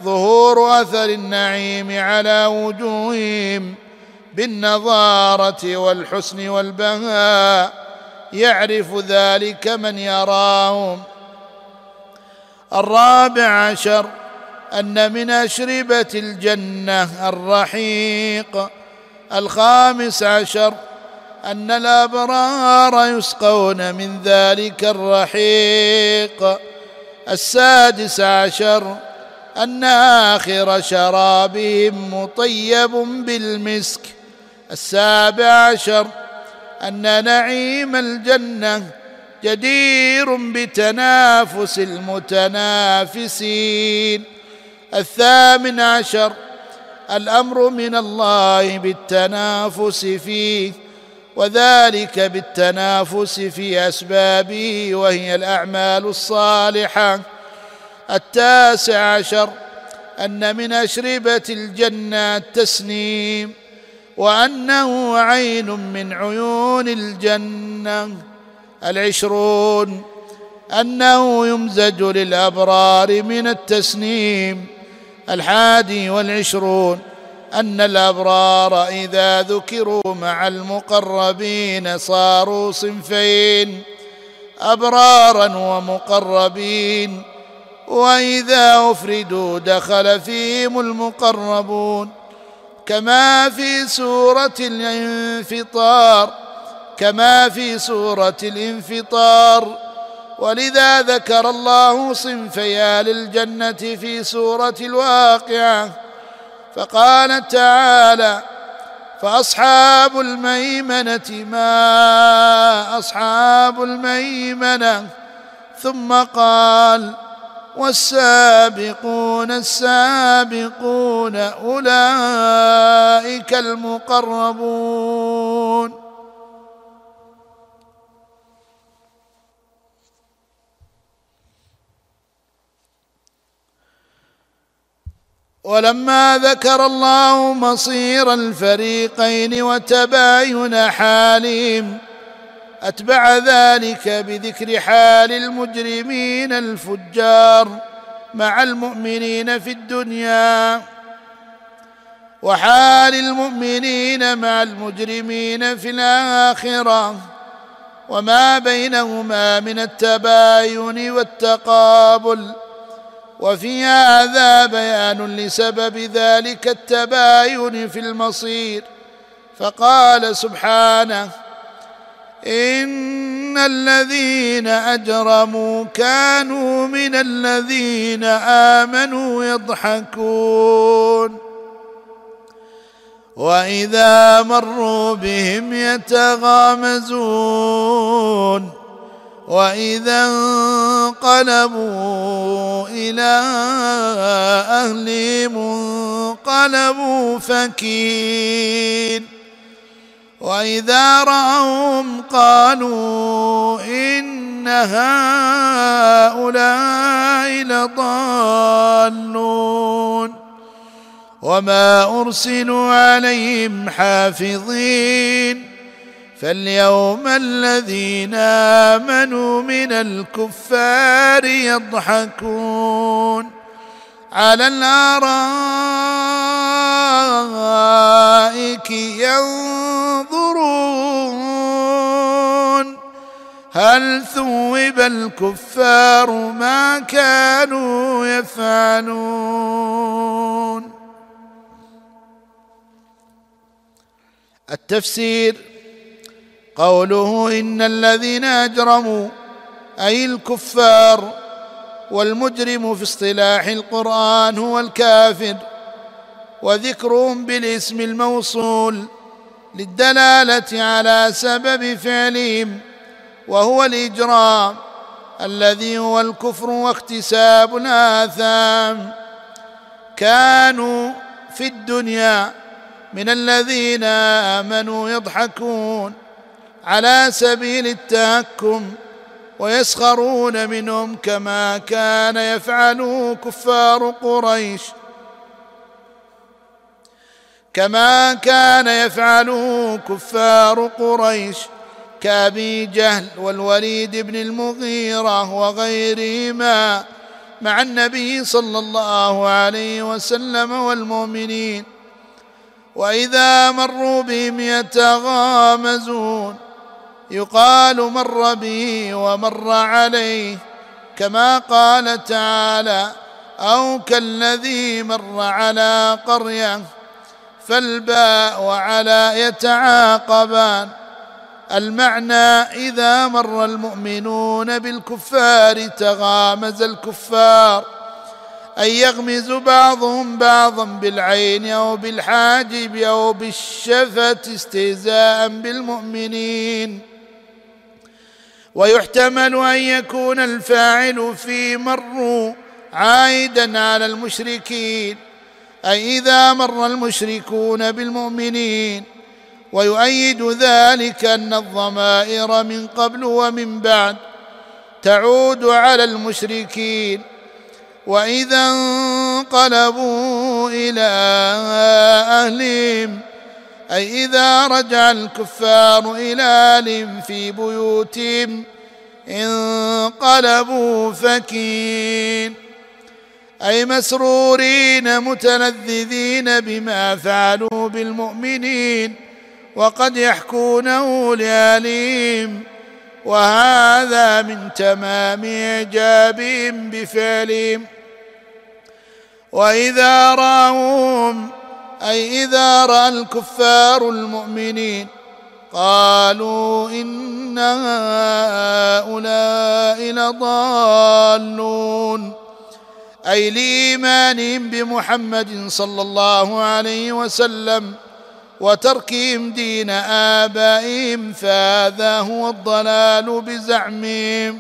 ظهور أثر النعيم على وجوههم بالنضاره والحسن والبهاء. يعرف ذلك من يراهم. الرابع عشر أن من أشربة الجنة الرحيق الخامس عشر أن الأبرار يسقون من ذلك الرحيق السادس عشر أن آخر شرابهم مطيب بالمسك السابع عشر أن نعيم الجنة جدير بتنافس المتنافسين الثامن عشر الأمر من الله بالتنافس فيه وذلك بالتنافس في أسبابه وهي الأعمال الصالحة. التاسع عشر أن من أشربة الجنة التسنيم وأنه عين من عيون الجنة. العشرون. أنه يمزج للأبرار من التسنيم. الحادي والعشرون أن الأبرار إذا ذكروا مع المقربين صاروا صنفين أبرارا ومقربين وإذا أفردوا دخل فيهم المقربون. كما في سورة الانفطار كما في سورة الانفطار. ولذا ذكر الله صنفي للجنة في سورة الواقعة فقال تعالى فأصحاب الميمنة ما أصحاب الميمنة؟ ثم قال والسابقون السابقون أولئك المقربون. ولما ذكر الله مصير الفريقين وتباين حالهم أتبع ذلك بذكر حال المجرمين الفجار مع المؤمنين في الدنيا وحال المؤمنين مع المجرمين في الآخرة وما بينهما من التباين والتقابل وفي هذا بيان لسبب ذلك التباين في المصير. فقال سبحانه إن الذين أجرموا كانوا من الذين آمنوا يضحكون. وإذا مروا بهم يتغامزون. وإذا انقلبوا إلى اهلهم انقلبوا فكين وإذا رأوهم قالوا إن هؤلاء لضالون. وما أرسلوا عليهم حافظين. فاليوم الذين آمنوا من الكفار يضحكون على الأرائك ينظرون. هل ثوب الكفار ما كانوا يفعلون؟ التفسير قوله إن الذين أجرموا أي الكفار والمجرم في اصطلاح القرآن هو الكافر وذكرهم بالاسم الموصول للدلالة على سبب فعلهم وهو الإجرام الذي هو الكفر واكتساب الآثام. كانوا في الدنيا من الذين آمنوا يضحكون. على سبيل التهكم ويسخرون منهم كما كان يفعل كفار قريش. كما كان يفعل كفار قريش كأبي جهل والوليد بن المغيرة وغيرهما مع النبي صلى الله عليه وسلم والمؤمنين. وإذا مروا بهم يتغامزون. يقال مر به ومر عليه كما قال تعالى أو كالذي مر على قرية فالباء وعلى يتعاقبان. المعنى إذا مر المؤمنون بالكفار تغامز الكفار أن يغمز بعضهم بعضا بالعين أو بالحاجب أو بالشفة استهزاء بالمؤمنين. ويحتمل أن يكون الفاعل في مروا عائدا على المشركين. أي إذا مر المشركون بالمؤمنين ويؤيد ذلك أن الضمائر من قبل ومن بعد تعود على المشركين. وإذا انقلبوا إلى أهلهم أي إذا رجع الكفار إلى اهلهم في بيوتهم انقلبوا فكين أي مسرورين متلذذين بما فعلوا بالمؤمنين وقد يحكونه لاهلهم وهذا من تمام إعجابهم بفعلهم. وإذا راهم أي إذا رأى الكفار المؤمنين قالوا إن هؤلاء لضالون. أي لإيمانهم بمحمد صلى الله عليه وسلم وتركهم دين آبائهم فهذا هو الضلال بزعمهم.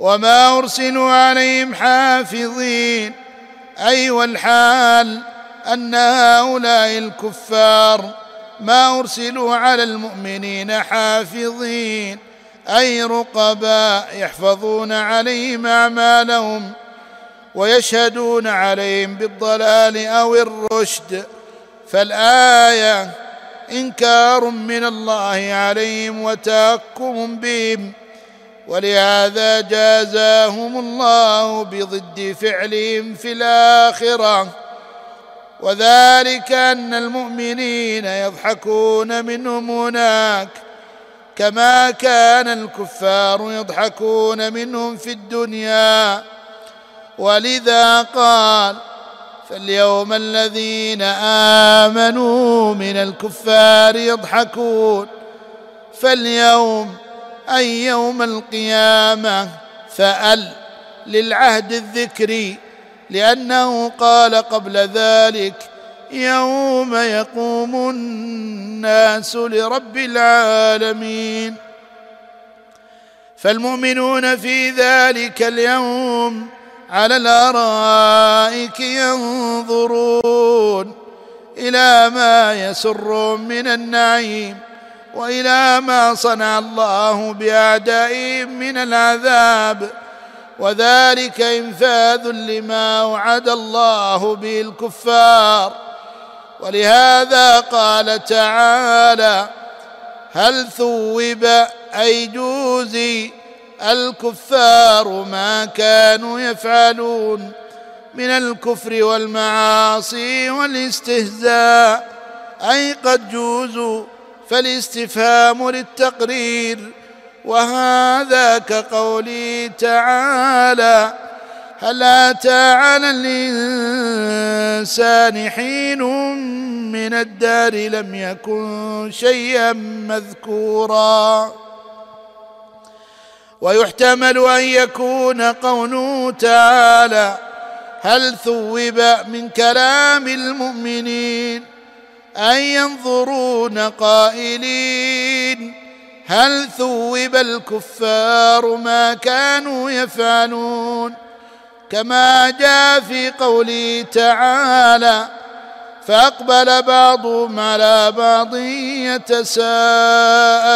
وما أرسلوا عليهم حافظين. أي والحال أن هؤلاء الكفار ما أرسلوا على المؤمنين حافظين أي رقباء يحفظون عليهم أعمالهم ويشهدون عليهم بالضلال أو الرشد. فالآية إنكار من الله عليهم وتهكم بهم ولهذا جازاهم الله بضد فعلهم في الآخرة. وذلك أن المؤمنين يضحكون منهم هناك كما كان الكفار يضحكون منهم في الدنيا. ولذا قال فاليوم الذين آمنوا من الكفار يضحكون فاليوم أي يوم القيامة فأل للعهد الذكري لأنه قال قبل ذلك يوم يقوم الناس لرب العالمين. فالمؤمنون في ذلك اليوم على الأرائك ينظرون إلى ما يسر من النعيم وإلى ما صنع الله بأعدائهم من العذاب. وذلك إنفاذ لما وعد الله به الكفار. ولهذا قال تعالى هل ثوب اي جوزي الكفار ما كانوا يفعلون من الكفر والمعاصي والاستهزاء؟ أي قد جوزوا فالاستفهام للتقرير. وهذا كقوله تعالى هل أتى على الإنسان حين من الدار لم يكن شيئا مذكورا؟ ويحتمل أن يكون قوله تعالى هل ثوب من كلام المؤمنين أن ينظرون قائلين؟ هل ثوب الكفار ما كانوا يفعلون كما جاء في قوله تعالى فأقبل بعضهم على بعض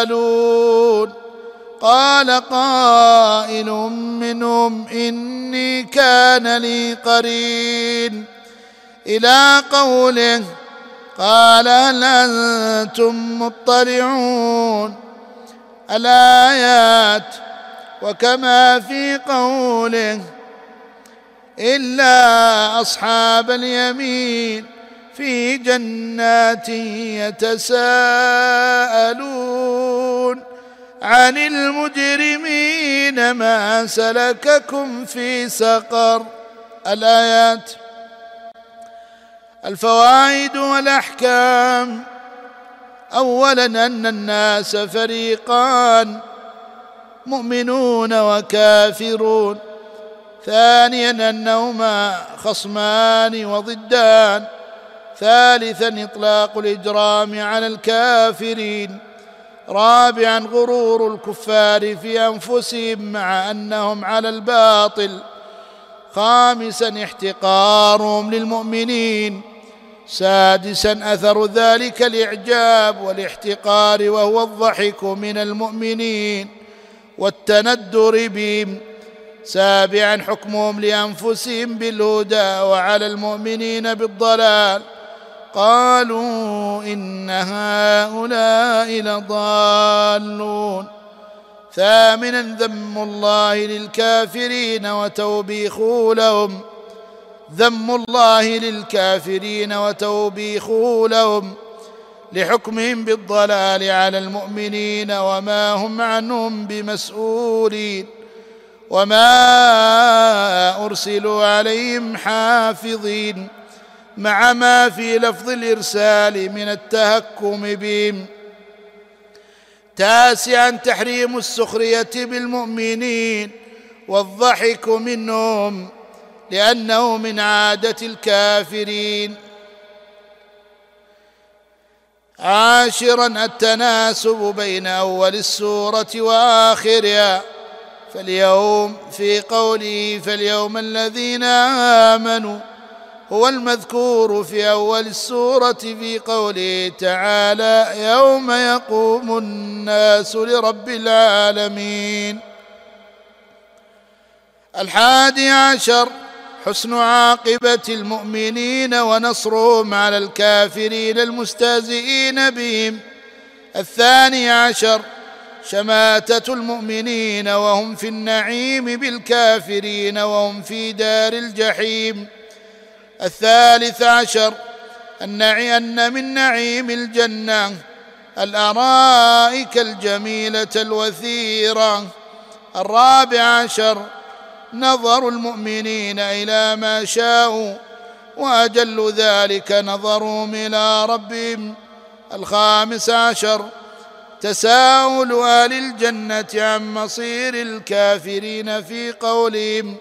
يتساءلون قال قائل منهم إني كان لي قرين إلى قوله قال هل أنتم مطلعون الآيات وكما في قوله إلا أصحاب اليمين في جنات يتساءلون عن المجرمين ما سلككم في سقر الآيات الفوائد والأحكام اولا أن الناس فريقان مؤمنون وكافرون. ثانيا أنهما خصمان وضدان. ثالثا إطلاق الإجرام على الكافرين. رابعا غرور الكفار في أنفسهم مع أنهم على الباطل. خامسا احتقارهم للمؤمنين. سادسا أثر ذلك الإعجاب والاحتقار وهو الضحك من المؤمنين والتندر بهم. سابعا حكمهم لأنفسهم بالهدى وعلى المؤمنين بالضلال. قالوا إن هؤلاء لضالون. ثامنا ذم الله للكافرين وتوبيخه لهم. ذم الله للكافرين وتوبيخه لهم لحكمهم بالضلال على المؤمنين وما هم عنهم بمسؤولين وما أرسلوا عليهم حافظين مع ما في لفظ الإرسال من التهكم بهم. تاسعا تحريم السخرية بالمؤمنين والضحك منهم. لأنه من عادة الكافرين. عاشرا التناسب بين أول السورة وآخرها. فاليوم في قوله فاليوم الذين آمنوا هو المذكور في أول السورة في قوله تعالى يوم يقوم الناس لرب العالمين. الحادي عشر حسن عاقبة المؤمنين ونصرهم على الكافرين المستهزئين بهم. الثاني عشر شماتة المؤمنين وهم في النعيم بالكافرين وهم في دار الجحيم. الثالث عشر النعي أن من نعيم الجنة الأرائك الجميلة الوثيرة. الرابع عشر نظر المؤمنين إلى ما شاءوا وأجل ذلك نظرهم إلى ربهم. الخامس عشر تساؤل أهل الجنة عن مصير الكافرين في قولهم.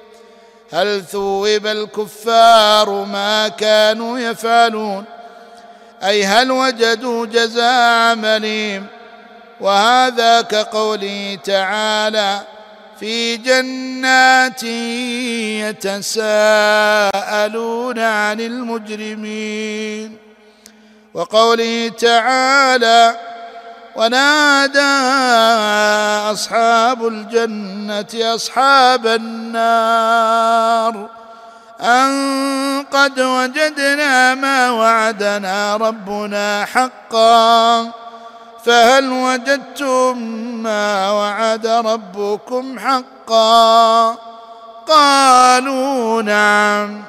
هل ثوب الكفار ما كانوا يفعلون؟ أي هل وجدوا جزاء عملهم؟ وهذا كقوله تعالى في جنات يتساءلون عن المجرمين. وقوله تعالى ونادى أصحاب الجنة أصحاب النار أن قد وجدنا ما وعدنا ربنا حقا. فهل وجدتم ما وعد ربكم حقا؟ قالوا نعم.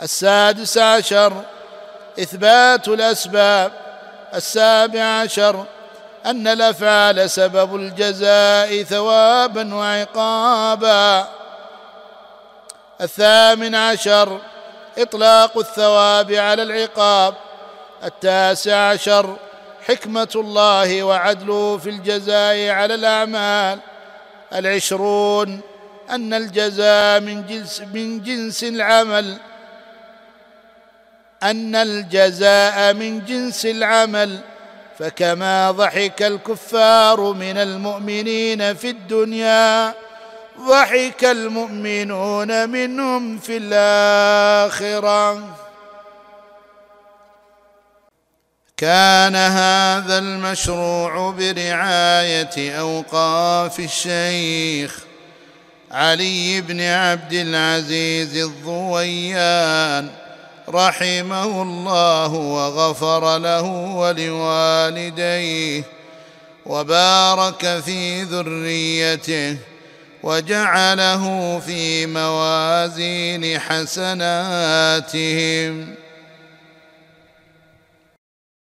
السادس عشر إثبات الأسباب. السابع عشر أن الأفعال سبب الجزاء ثوابا وعقابا. الثامن عشر إطلاق الثواب على العقاب. التاسع عشر حكمة الله وعدله في الجزاء على الأعمال. العشرون أن الجزاء من جنس من جنس العمل. أن الجزاء من جنس العمل. فكما ضحك الكفار من المؤمنين في الدنيا ضحك المؤمنون منهم في الآخرة. كان هذا المشروع برعاية أوقاف الشيخ علي بن عبد العزيز الضويان رحمه الله وغفر له ولوالديه وبارك في ذريته وجعله في موازين حسناتهم.